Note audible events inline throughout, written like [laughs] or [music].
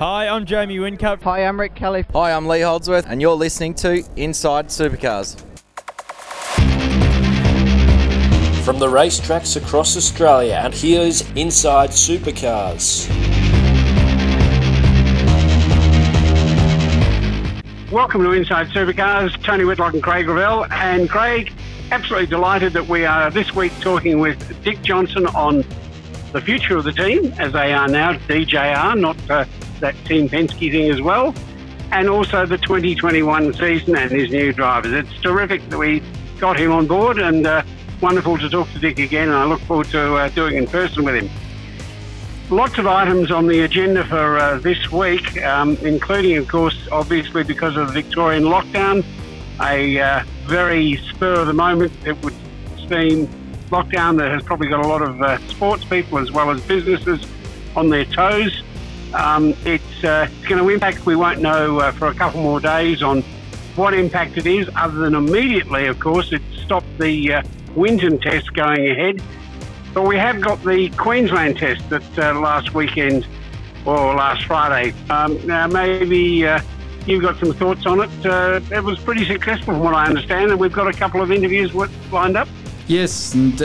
Hi, I'm Jamie Whincup. Hi, I'm Rick Kelly. Hi, I'm Lee Holdsworth, and you're listening to Inside Supercars. From the racetracks across Australia, and here's Inside Supercars. Welcome to Inside Supercars, Tony Whitlock and Craig Ravel. And Craig, absolutely delighted that we are this week talking with Dick Johnson on the future of the team, as they are now, DJR, not uh, that Team Penske thing as well, and also the 2021 season and his new drivers. It's terrific that we got him on board and uh, wonderful to talk to Dick again, and I look forward to uh, doing in person with him. Lots of items on the agenda for uh, this week, um, including, of course, obviously because of the Victorian lockdown, a uh, very spur of the moment, it would seem, lockdown that has probably got a lot of uh, sports people as well as businesses on their toes. Um, it's, uh, it's going to impact, we won't know uh, for a couple more days on what impact it is, other than immediately, of course, it stopped the uh, Winton test going ahead. But we have got the Queensland test that uh, last weekend or last Friday. Um, now, maybe uh, you've got some thoughts on it. Uh, it was pretty successful, from what I understand, and we've got a couple of interviews lined up. Yes, and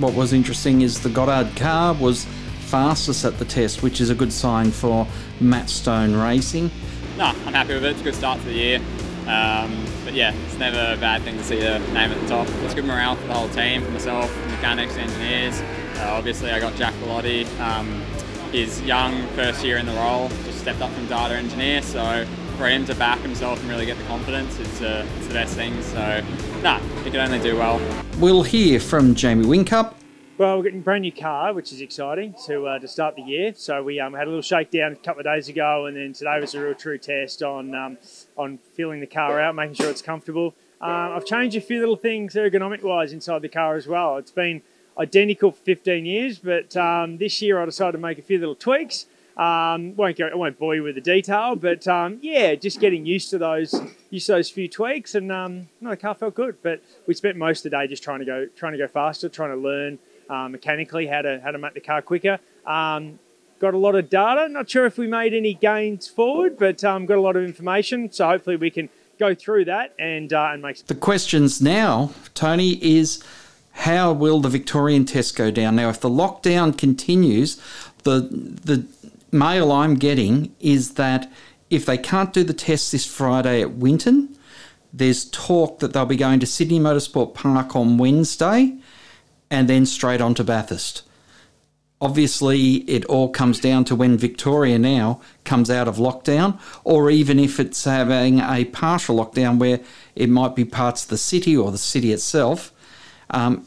what was interesting is the Goddard car was fastest at the test, which is a good sign for Matt Stone Racing. No, I'm happy with it. It's a good start to the year. Um, but yeah, it's never a bad thing to see the name at the top. It's good morale for the whole team, for myself, mechanics, engineers. Uh, obviously, I got Jack Bellotti. Um, he's young, first year in the role, just stepped up from data engineer. So for him to back himself and really get the confidence, it's, uh, it's the best thing. So, nah, he can only do well. We'll hear from Jamie Whincup. Well, we're getting a brand new car, which is exciting to uh, to start the year. So we um, had a little shakedown a couple of days ago, and then today was a real true test on um, on feeling the car out, making sure it's comfortable. Uh, I've changed a few little things ergonomic wise inside the car as well. It's been identical for 15 years, but um, this year I decided to make a few little tweaks. Um, won't go, I won't bore you with the detail, but um, yeah, just getting used to those, used to those few tweaks, and um, no, the car felt good. But we spent most of the day just trying to go, trying to go faster, trying to learn uh, mechanically how to how to make the car quicker. Um, got a lot of data. Not sure if we made any gains forward, but um, got a lot of information. So hopefully we can go through that and uh, and make. The questions now, Tony, is how will the Victorian test go down? Now, if the lockdown continues, the the mail I'm getting is that if they can't do the test this Friday at Winton, there's talk that they'll be going to Sydney Motorsport Park on Wednesday and then straight on to Bathurst. Obviously, it all comes down to when Victoria now comes out of lockdown, or even if it's having a partial lockdown where it might be parts of the city or the city itself. Um,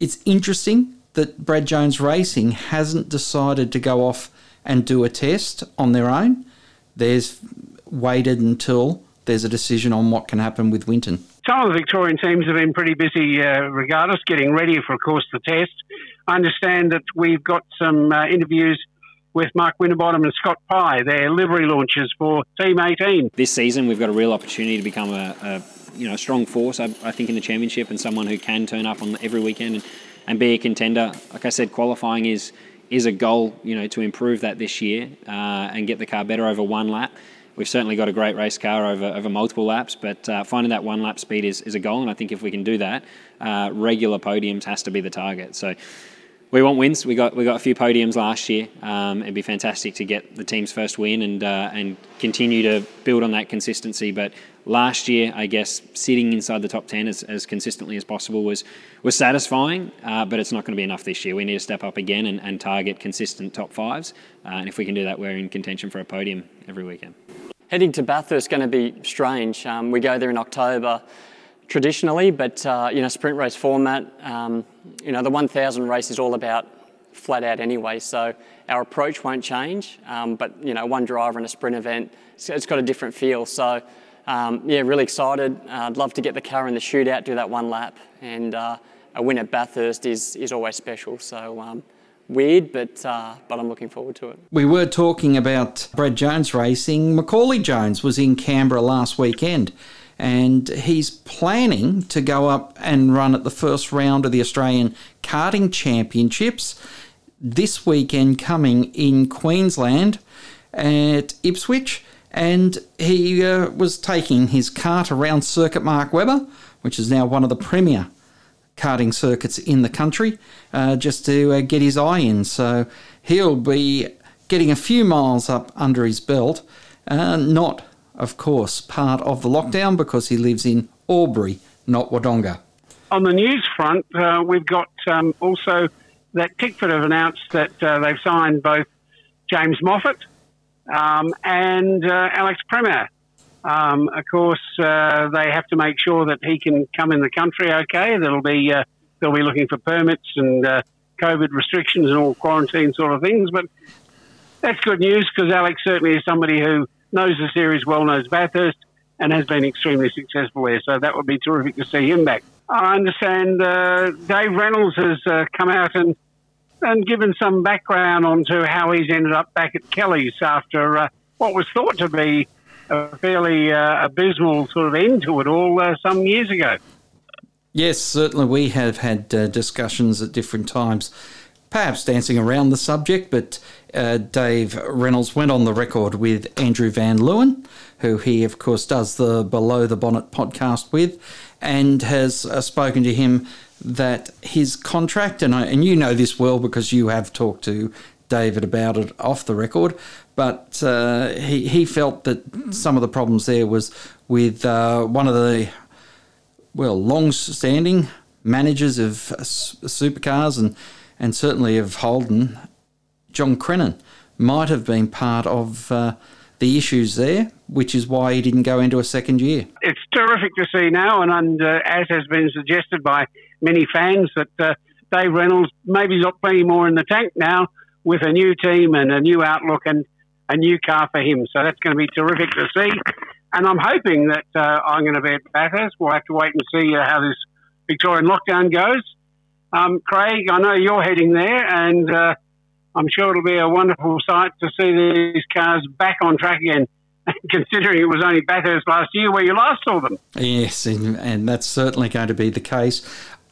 it's interesting that Brad Jones Racing hasn't decided to go off and do a test on their own. There's waited until there's a decision on what can happen with Winton some of the Victorian teams have been pretty busy uh, regardless, getting ready for, of course, the test. I understand that we've got some uh, interviews with Mark Winterbottom and Scott Pye, their livery launches for Team 18. This season, we've got a real opportunity to become a, a you know, strong force, I, I, think, in the championship and someone who can turn up on every weekend and, and be a contender. Like I said, qualifying is is a goal, you know, to improve that this year uh, and get the car better over one lap. We've certainly got a great race car over, over multiple laps, but uh, finding that one lap speed is, is a goal, and I think if we can do that, uh, regular podiums has to be the target. So we want wins. We got we got a few podiums last year. Um, it'd be fantastic to get the team's first win and uh, and continue to build on that consistency. But last year, I guess sitting inside the top ten as, as consistently as possible was was satisfying. Uh, but it's not going to be enough this year. We need to step up again and, and target consistent top fives. Uh, and if we can do that, we're in contention for a podium every weekend. Heading to Bathurst is going to be strange. Um, we go there in October traditionally, but uh, you know, sprint race format. Um, you know, the 1,000 race is all about flat out anyway. So our approach won't change, um, but you know, one driver in a sprint event, it's, it's got a different feel. So, um, yeah, really excited. Uh, I'd love to get the car in the shootout, do that one lap, and uh, a win at Bathurst is is always special. So. Weird, but uh, but I'm looking forward to it. We were talking about Brad Jones racing. Macaulay Jones was in Canberra last weekend, and he's planning to go up and run at the first round of the Australian Karting Championships this weekend coming in Queensland at Ipswich. And he uh, was taking his kart around Circuit Mark Webber, which is now one of the premier karting circuits in the country, uh, just to uh, get his eye in. So he'll be getting a few miles up under his belt, uh, not of course, part of the lockdown because he lives in Albury, not Wodonga. On the news front, uh, we've got um, also that Tickford have announced that uh, they've signed both James Moffat um, and uh, Alex Premat. Um, of course, uh, they have to make sure that he can come in the country okay. They'll be uh, they'll be looking for permits and uh, COVID restrictions and all quarantine sort of things. But that's good news because Alex certainly is somebody who knows the series well, knows Bathurst, and has been extremely successful there. So that would be terrific to see him back. I understand uh, Dave Reynolds has uh, come out and and given some background onto how he's ended up back at Kelly's after uh, what was thought to be a fairly uh, abysmal sort of end to it all uh, some years ago. Yes, certainly we have had uh, discussions at different times perhaps dancing around the subject, but uh, Dave Reynolds went on the record with Andrew Van Leeuwen, who he, of course, does the Below the Bonnet podcast with, and has uh, spoken to him that his contract, and, I, and you know this well because you have talked to David about it off the record, but uh, he, he felt that some of the problems there was with uh, one of the, well, long standing managers of supercars and and certainly of Holden, John Crennan might have been part of uh, the issues there, which is why he didn't go into a second year. It's terrific to see now, and, and uh, as has been suggested by many fans, that uh, Dave Reynolds maybe got plenty more in the tank now with a new team and a new outlook and a new car for him. So that's going to be terrific to see. And I'm hoping that uh, I'm going to be at Bathurst. We'll have to wait and see uh, how this Victorian lockdown goes. Um, Craig, I know you're heading there, and uh, I'm sure it'll be a wonderful sight to see these cars back on track again. [laughs] Considering it was only Bathurst last year where you last saw them. Yes, and, and that's certainly going to be the case.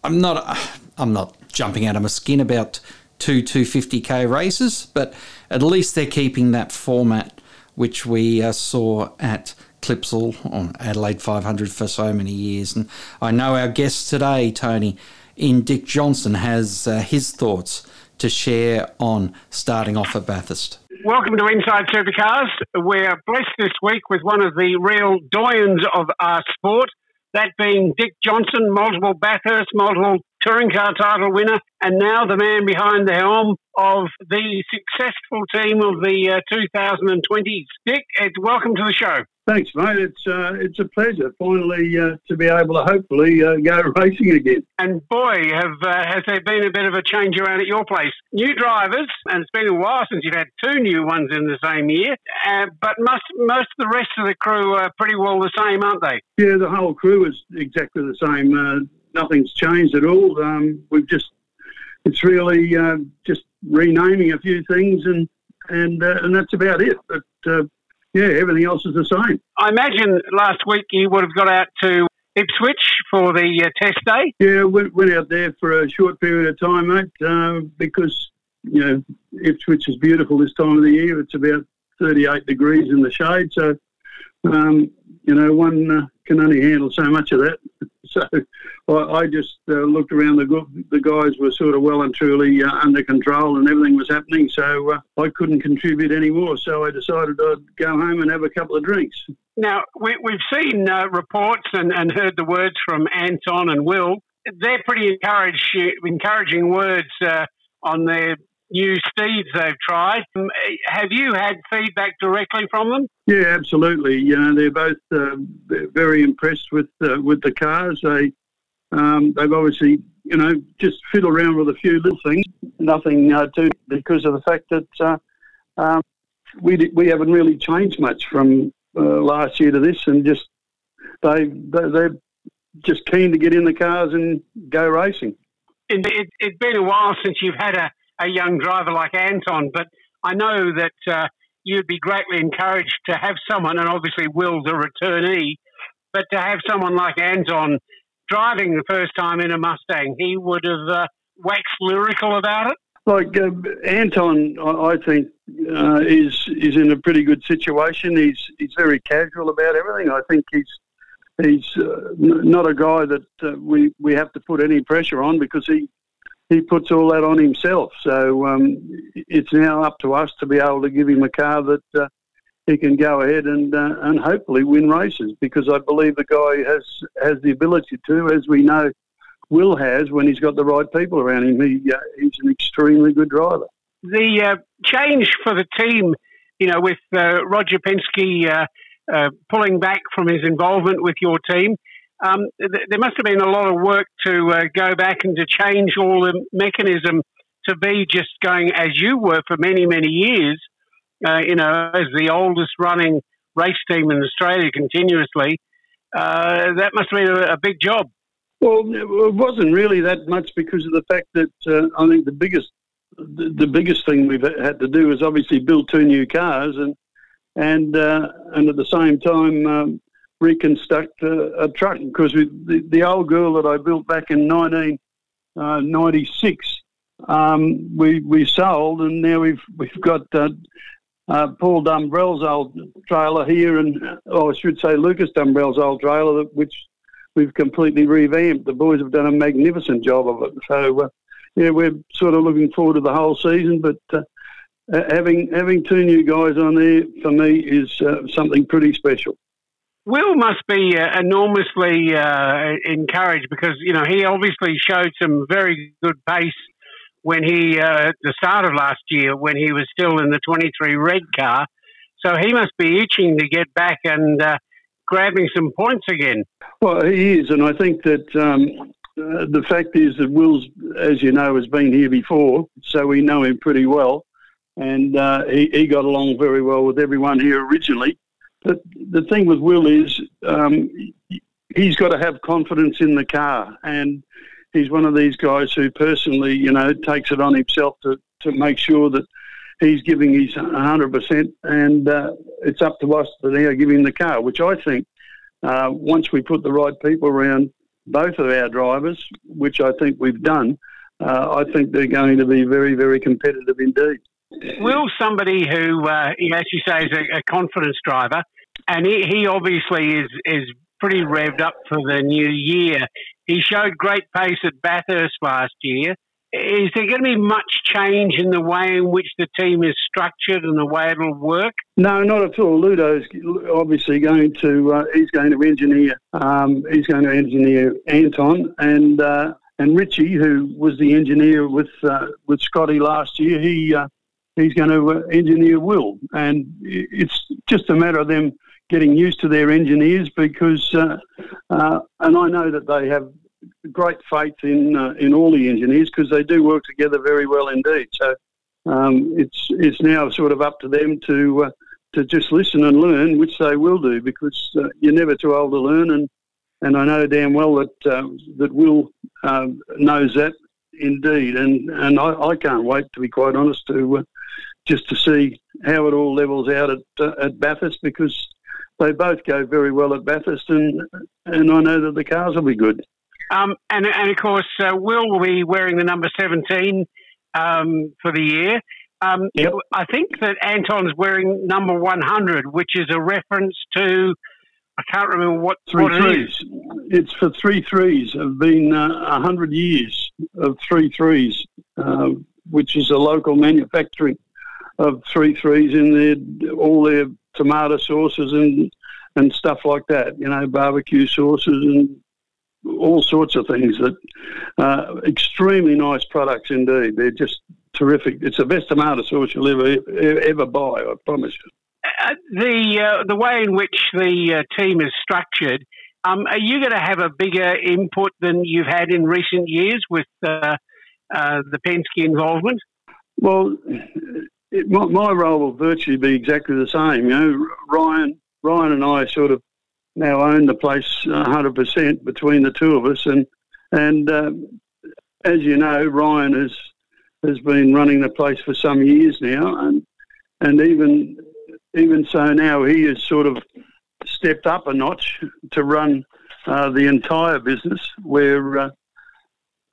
I'm not. I'm not jumping out of my skin about two 250k races, but at least they're keeping that format which we uh, saw at Clipsal on Adelaide 500 for so many years. And I know our guest today, Tony, in Dick Johnson has uh, his thoughts to share on starting off at Bathurst. Welcome to Inside Supercars. We're blessed this week with one of the real doyens of our sport, that being Dick Johnson, multiple Bathurst, multiple touring car title winner, and now the man behind the helm of the successful team of the uh, 2020s. Dick, welcome to the show. Thanks, mate. It's uh, it's a pleasure finally uh, to be able to hopefully uh, go [laughs] racing again. And boy, have uh, has there been a bit of a change around at your place? New drivers, and it's been a while since you've had two new ones in the same year. Uh, but most most of the rest of the crew are pretty well the same, aren't they? Yeah, the whole crew is exactly the same. Uh, nothing's changed at all. Um, we've just it's really just renaming a few things and and and that's about it. But yeah, everything else is the same. I imagine last week you would have got out to Ipswich for the uh, test day. Yeah, went, went out there for a short period of time, mate, uh, because you know Ipswich is beautiful this time of the year. It's about 38 degrees in the shade, so um, you know one uh, can only handle so much of that. [laughs] So I, I just uh, looked around. The group. the guys were sort of well and truly uh, under control, and everything was happening. So uh, I couldn't contribute anymore. So I decided I'd go home and have a couple of drinks. Now we, we've seen uh, reports and, and heard the words from Anton and Will. They're pretty encouraging words uh, on their new steeds they've tried. Um, have you had feedback directly from them? Yeah, absolutely. You know, they're both uh, very impressed with uh, with the cars. They um, they've obviously you know, just fiddle around with a few little things. Nothing uh, too because of the fact that uh, um, we we haven't really changed much from uh, last year to this, and just they, they they're just keen to get in the cars and go racing. It, it, it's been a while since you've had a, a young driver like Anton, but I know that uh, you'd be greatly encouraged to have someone, and obviously Will's a returnee, but to have someone like Anton driving the first time in a Mustang, he would have uh, waxed lyrical about it. Like uh, Anton, I think uh, is is in a pretty good situation. He's he's very casual about everything. I think he's he's uh, n- not a guy that uh, we we have to put any pressure on because he he puts all that on himself. So um, it's now up to us to be able to give him a car that uh, he can go ahead and uh, and hopefully win races because I believe the guy has has the ability to, as we know, Will has when he's got the right people around him. He uh, he's an extremely good driver. The uh, change for the team, you know, with uh, Roger Penske uh, pulling back from his involvement with your team. Um, th- there must have been a lot of work to go back and to change all the mechanism to be just going as you were for many, many years, uh, you know, as the oldest running race team in Australia continuously, uh, that must have been a, a, big job. Well, it wasn't really that much because of the fact that uh, I think the biggest the, the, biggest thing we've had to do is obviously build two new cars and and uh, and at the same time um, reconstruct a, a truck because the, the old girl that I built back in 1996 uh, um, we we sold and now we've we've got uh, uh, Paul Dumbrell's old trailer here, and oh, I should say Lucas Dumbrell's old trailer, which we've completely revamped. The boys have done a magnificent job of it. So, uh, yeah, we're sort of looking forward to the whole season. But uh, having having two new guys on there for me is uh, something pretty special. Will must be uh, enormously uh, encouraged because you know he obviously showed some very good pace when he uh, at the start of last year when he was still in the 23 red car. So he must be itching to get back and uh, grabbing some points again. Well, he is, and I think that um, uh, the fact is that Will's, as you know, has been here before, so we know him pretty well, and uh, he, he got along very well with everyone here originally. But the thing with Will is um, he's got to have confidence in the car, and he's one of these guys who personally, you know, takes it on himself to, to make sure that he's giving his 100%, and uh, it's up to us to now give him the car, which I think uh, once we put the right people around both of our drivers, which I think we've done, uh, I think they're going to be very, very competitive indeed. Will somebody who, uh, as you say, is a, a confidence driver, and he, he obviously is is pretty revved up for the new year. He showed great pace at Bathurst last year. Is there going to be much change in the way in which the team is structured and the way it'll work? No, not at all. Ludo's obviously going to uh, he's going to engineer um, he's going to engineer Anton and uh, and Richie, who was the engineer with uh, with Scotty last year. He uh, he's going to uh, engineer Will, and it's just a matter of them getting used to their engineers because, uh, uh, and I know that they have great faith in uh, in all the engineers because they do work together very well indeed. So um, it's it's now sort of up to them to uh, to just listen and learn, which they will do because uh, you're never too old to learn, and and I know damn well that uh, that Will um, knows that indeed, and and I, I, can't wait to be quite honest to just to see how it all levels out at at Bathurst because they both go very well at Bathurst, and and I know that the cars will be good. Um, and and of course, uh, Will will be wearing the number seventeen um, for the year. Um, yep. I think that Anton's wearing number one hundred, which is a reference to. I can't remember what three what threes. It it's for three threes. Have been uh, a uh, hundred years of three threes, uh, which is a local manufacturing of three threes in their all their tomato sauces and and stuff like that. You know, barbecue sauces and all sorts of things that uh, extremely nice products indeed. They're just terrific. It's the best tomato sauce you'll ever ever buy. I promise you. Uh, the uh, the way in which the uh, team is structured, Um, are you going to have a bigger input than you've had in recent years with uh, uh, the Penske involvement? Well, it, my, my, role will virtually be exactly the same. You know, Ryan, Ryan and I sort of now own the place 100% between the two of us, and and um, as you know, Ryan has has been running the place for some years now, and and even even so now he has sort of stepped up a notch to run uh, the entire business. Where uh,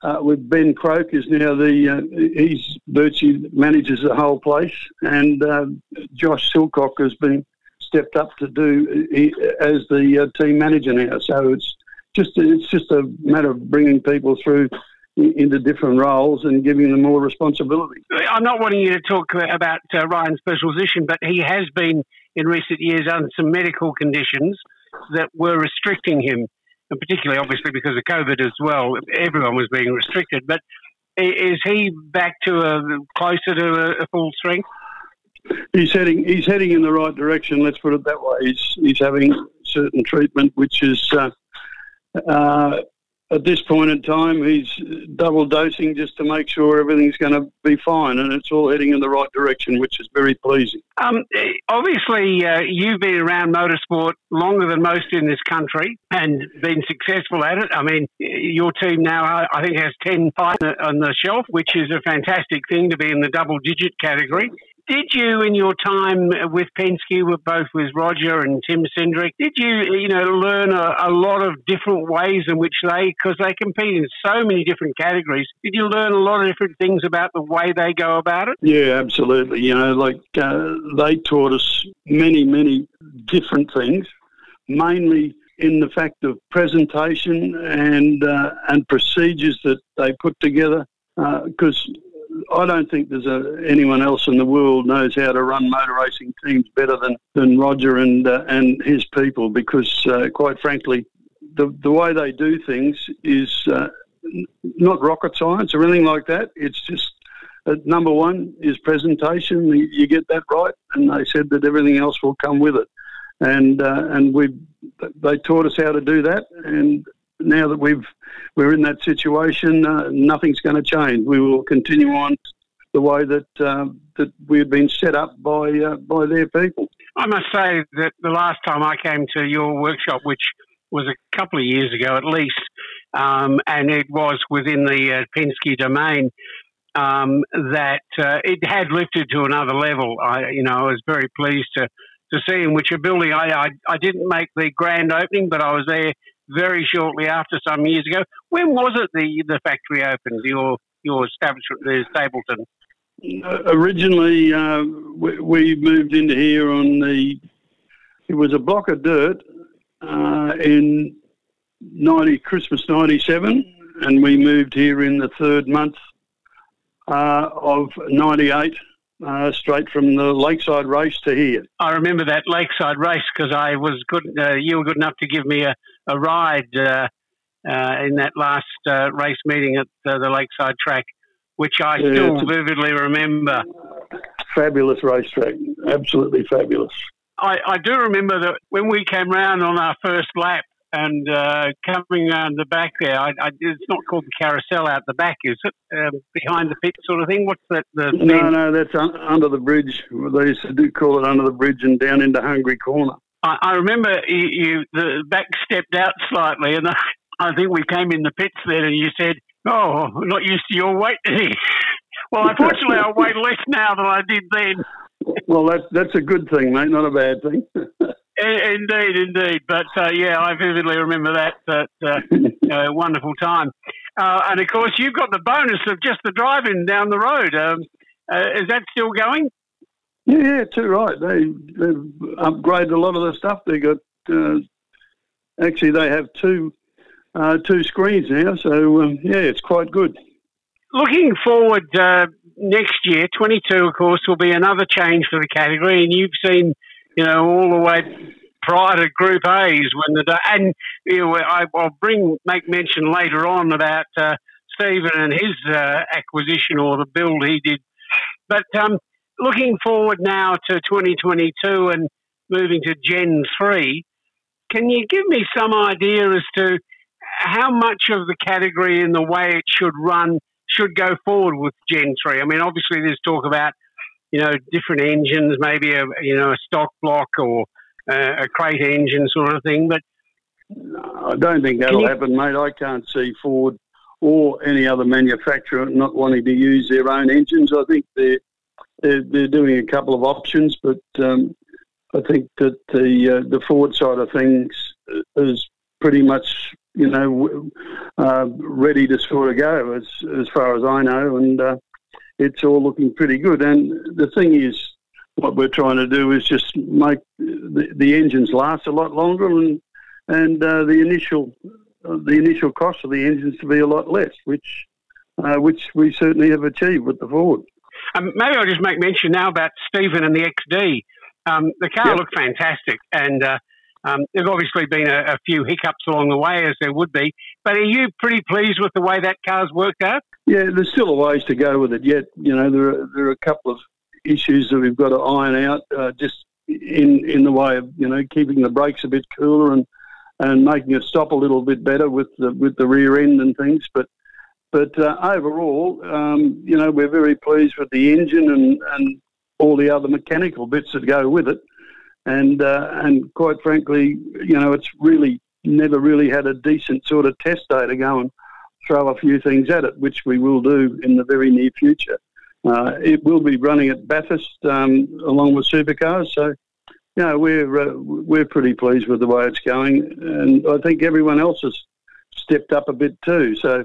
uh, with Ben Croke is now the uh, he's virtually manages the whole place, and uh, Josh Silcock has been stepped up to do he, as the uh, team manager now. So it's just it's just a matter of bringing people through into different roles and giving them more responsibility. I'm not wanting you to talk about uh, Ryan's personal position, but he has been in recent years under some medical conditions that were restricting him, and particularly obviously because of COVID as well. Everyone was being restricted, but is he back to a closer to a, a full strength? He's heading. He's heading in the right direction. Let's put it that way. He's he's having certain treatment, which is uh, uh, at this point in time, he's double dosing just to make sure everything's going to be fine, and it's all heading in the right direction, which is very pleasing. Um, obviously, uh, you've been around motorsport longer than most in this country and been successful at it. I mean, your team now, I think, has 10 fights on the shelf, which is a fantastic thing to be in the double digit category. Did you, in your time with Penske, with both with Roger and Tim Cindric, did you, you know, learn a, a lot of different ways in which they, because they compete in so many different categories, did you learn a lot of different things about the way they go about it? Yeah, absolutely. You know, like uh, they taught us many, many different things, mainly in the fact of presentation and uh, and procedures that they put together. Because uh, I don't think there's a, anyone else in the world knows how to run motor racing teams better than, than Roger and uh, and his people because, uh, quite frankly, the the way they do things is uh, not rocket science or anything like that. It's just number one is presentation. You get that right, and they said that everything else will come with it. And uh, and we they taught us how to do that, and now that we've we're in that situation, uh, nothing's going to change. We will continue on the way that uh, that we had been set up by uh, by their people. I must say that the last time I came to your workshop, which was a couple of years ago at least, um, and it was within the uh, Penske domain. Um, that uh, it had lifted to another level. I, you know, I was very pleased to, to see in which a building. I, I, I didn't make the grand opening, but I was there very shortly after, some years ago. When was it the the factory opened? Your your establishment, the Stapylton. Uh, originally, uh, we, we, moved into here on the. It was a block of dirt uh, in ninety Christmas ninety seven, and we moved here in the third month uh, of ninety eight uh, straight from the Lakeside race to here. I remember that Lakeside race because I was good. Uh, you were good enough to give me a, a ride uh, uh in that last uh, race meeting at uh, the Lakeside track, which I yeah, still vividly remember. Fabulous racetrack, absolutely fabulous. I, I do remember that when we came round on our first lap, and uh, coming around the back there, I, I, it's not called the carousel out the back, is it? Um, behind the pit sort of thing? What's that? The no, no, that's un- under the bridge. They used to do call it under the bridge and down into Hungry Corner. I, I remember you, you, the back stepped out slightly, and I think we came in the pits then, and you said, "Oh, I'm not used to your weight." [laughs] well, unfortunately, I weigh less now than I did then. well, that's that's a good thing, mate. Not a bad thing. [laughs] Indeed, indeed. But uh, yeah, I vividly remember that that uh, [laughs] uh, wonderful time. Uh, and of course, you've got the bonus of just the driving down the road. Um, uh, is that still going? Yeah, yeah, too right. They they've upgraded a lot of the stuff. They got uh, actually they have two two screens now, so um, yeah, it's quite good. Looking forward next year, 22, of course, will be another change for the category, and you've seen you know, all the way prior to Group A's when the and you know, I, will bring make mention later on about uh, Stephen and his uh, acquisition or the build he did. But um, looking forward now to 2022 and moving to Gen three, can you give me some idea as to how much of the category and the way it should run should go forward with Gen 3? I mean, obviously, there's talk about, you know, different engines, maybe a, you know, a stock block or uh, a crate engine sort of thing, but I don't think that'll happen, mate. I can't see Ford or any other manufacturer not wanting to use their own engines. I think they're they're, they're doing a couple of options, but um, I think that the uh, the Ford side of things is pretty much you know uh, ready to sort of go as as far as I know, and uh, it's all looking pretty good. And the thing is, what we're trying to do is just make the, the engines last a lot longer and and uh, the initial uh, the initial cost of the engines to be a lot less, which uh, which we certainly have achieved with the Ford. Um, maybe I'll just make mention now about Stephen and the XD. Um, the car Yep. looked fantastic, and uh, um, there've obviously been a, a few hiccups along the way, as there would be. But are you pretty pleased with the way that car's worked out? Yeah, there's still a ways to go with it yet. You know, there are, there are a couple of issues that we've got to iron out, uh, just in in the way of you know keeping the brakes a bit cooler and and making it stop a little bit better with the with the rear end and things. But but uh, overall, um, you know, we're very pleased with the engine and and all the other mechanical bits that go with it. And uh, and quite frankly, you know, it's really never really had a decent sort of test day to go and throw a few things at it, which we will do in the very near future. Uh, it will be running at Bathurst um, along with supercars, so you know we're uh, we're pretty pleased with the way it's going, and I think everyone else has stepped up a bit too. So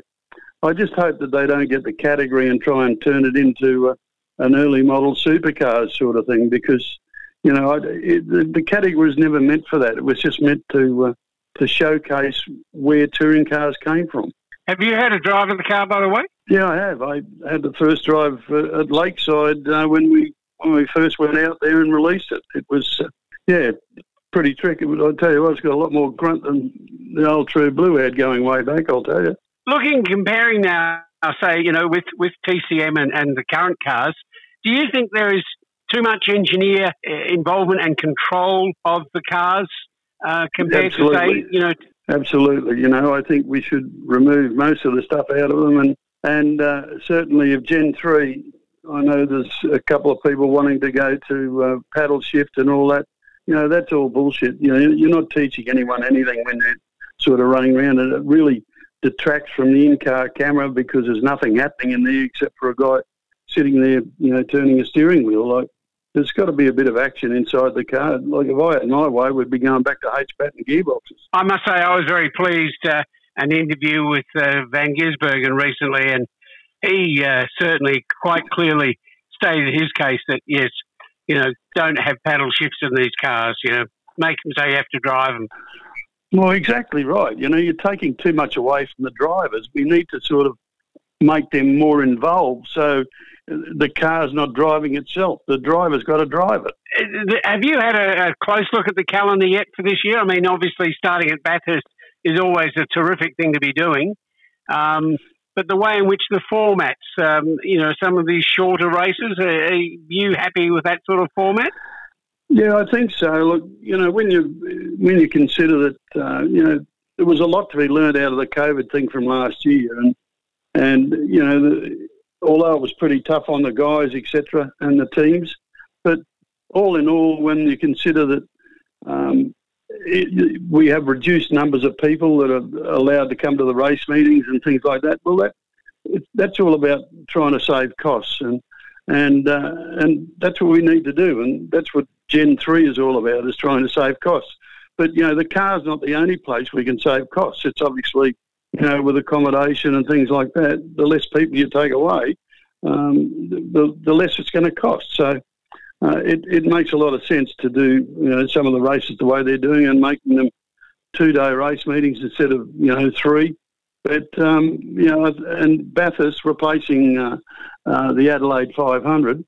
I just hope that they don't get the category and try and turn it into uh, an early model supercars sort of thing, because you know I, it, the, the category was never meant for that. It was just meant to uh, to showcase where touring cars came from. Have you had a drive in the car, by the way? Yeah, I have. I had the first drive uh, at Lakeside uh, when we when we first went out there and released it. It was uh, yeah, pretty tricky. But I tell you what, it's got a lot more grunt than the old True Blue had going way back. I'll tell you. Looking, comparing now, I say, you know, with, with TCM and, and the current cars, do you think there is too much engineer uh, involvement and control of the cars uh, compared to, say, you know, Absolutely. You know, I think we should remove most of the stuff out of them, and and uh, certainly of Gen three, I know there's a couple of people wanting to go to uh, paddle shift and all that. You know, that's all bullshit. You know, you're not teaching anyone anything when they're sort of running around, and it really detracts from the in-car camera because there's nothing happening in there except for a guy sitting there, you know, turning a steering wheel. Like, there's got to be a bit of action inside the car. Like, if I had my way, we'd be going back to H-pattern gearboxes. I must say I was very pleased. Uh, an interview with uh, Van Gisbergen recently, and he uh, certainly quite clearly stated his case that yes, you know, don't have paddle shifts in these cars. You know, make them say you have to drive them. Well, exactly right. You know, you're taking too much away from the drivers. We need to sort of make them more involved so the car's not driving itself. The driver's got to drive it. Uh, Have you had a, a close look at the calendar yet for this year? I mean, obviously, starting at Bathurst is always a terrific thing to be doing. Um, but the way in which the formats, um, you know, some of these shorter races, are, are you happy with that sort of format? Yeah, I think so. Look, you know, when you when you consider that, uh, you know, there was a lot to be learned out of the COVID thing from last year, and and you know, the, although it was pretty tough on the guys, etc., and the teams, but all in all, when you consider that um, it, we have reduced numbers of people that are allowed to come to the race meetings and things like that, well, that it, that's all about trying to save costs and and uh, and that's what we need to do, and that's what Gen three is all about: is trying to save costs. But you know, the car's not the only place we can save costs. It's obviously you know with accommodation and things like that. The less people you take away, um, the the less it's going to cost. So. Uh, it, it makes a lot of sense to do you know some of the races the way they're doing and making them two day race meetings instead of you know three. But um, you know, and Bathurst replacing uh, uh, the Adelaide 500,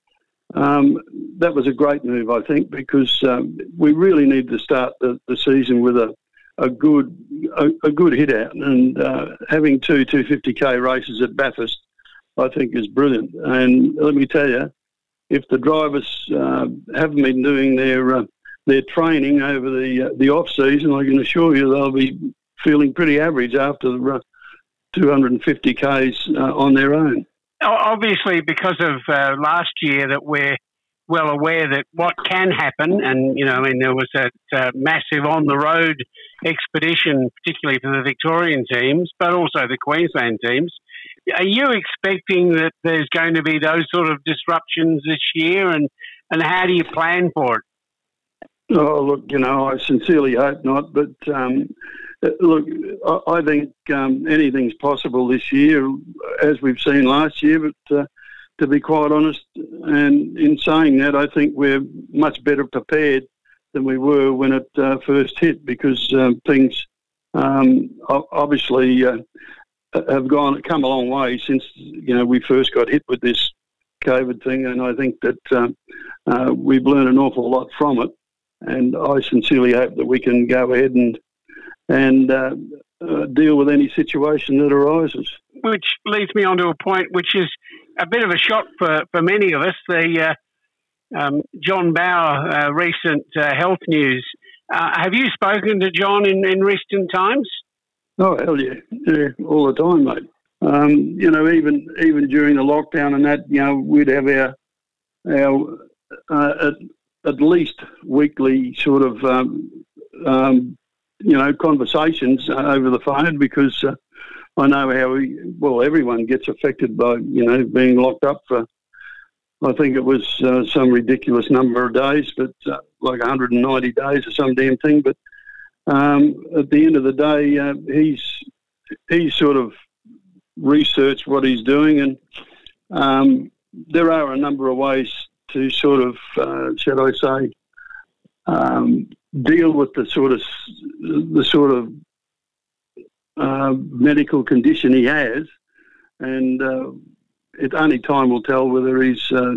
um, that was a great move, I think, because um, we really need to start the, the season with a a good a, a good hit out, and uh, having two 250k races at Bathurst, I think, is brilliant. And let me tell you, if the drivers uh, haven't been doing their uh, their training over the uh, the off season, I can assure you they'll be feeling pretty average after the 250 k's uh, on their own. Obviously, because of uh, last year, that we're well aware that what can happen, and you know, I mean, there was that uh, massive on the road expedition, particularly for the Victorian teams, but also the Queensland teams. Are you expecting that there's going to be those sort of disruptions this year, and and how do you plan for it? Oh, look, you know, I sincerely hope not, but um, look, I, think um, anything's possible this year, as we've seen last year. But uh, to be quite honest, and in saying that, I think we're much better prepared than we were when it uh, first hit because um, things um, obviously uh, have gone come a long way since you know we first got hit with this COVID thing, and I think that uh, uh, we've learned an awful lot from it. And I sincerely hope that we can go ahead and and uh, uh, deal with any situation that arises. Which leads me on to a point which is a bit of a shock for, for many of us. The uh, um, John Bowe uh, recent uh, health news. Uh, have you spoken to John in, in recent times? Oh hell yeah, yeah, all the time, mate. Um, you know, even even during the lockdown and that, you know, we'd have our our uh, at, least weekly sort of um, um, you know conversations over the phone because uh, I know how we, well everyone gets affected by you know being locked up for I think it was uh, some ridiculous number of days, but uh, like 190 days or some damn thing. But um, at the end of the day, uh, he's he's sort of researched what he's doing, and um, there are a number of ways to sort of, uh, shall I say, um, deal with the sort of the sort of uh, medical condition he has, and uh, it only time will tell whether he's uh,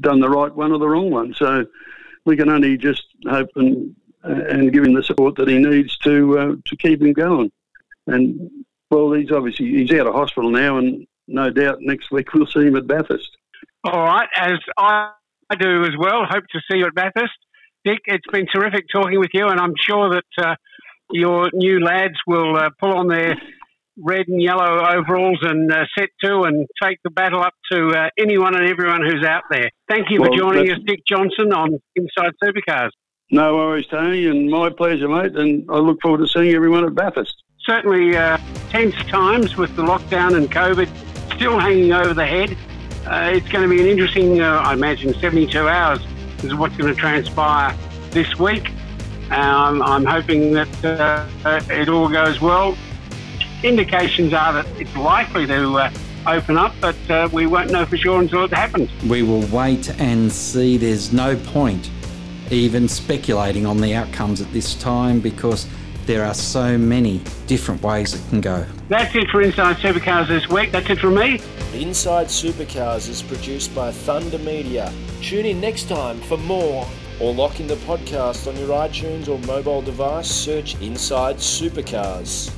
done the right one or the wrong one. So we can only just hope and and give him the support that he needs to uh, to keep him going. And well, he's obviously he's out of hospital now, and no doubt next week we'll see him at Bathurst. All right, as I do as well. Hope to see you at Bathurst, Dick. It's been terrific talking with you, and I'm sure that uh, your new lads will uh, pull on their red and yellow overalls and uh, set to and take the battle up to uh, anyone and everyone who's out there. Thank you well, for joining us, Dick Johnson, on Inside Supercars. No worries, Tony, and my pleasure, mate. And I look forward to seeing everyone at Bathurst certainly uh, tense times with the lockdown and COVID still hanging over the head. Uh, it's going to be an interesting, uh, I imagine, 72 hours is what's going to transpire this week. Um, I'm hoping that uh, it all goes well. Indications are that it's likely to uh, open up, but uh, we won't know for sure until it happens. We will wait and see. There's no point even speculating on the outcomes at this time because there are so many different ways it can go. That's it for Inside Supercars this week. That's it from me. Inside Supercars is produced by Thunder Media. Tune in next time for more or lock in the podcast on your iTunes or mobile device. Search Inside Supercars.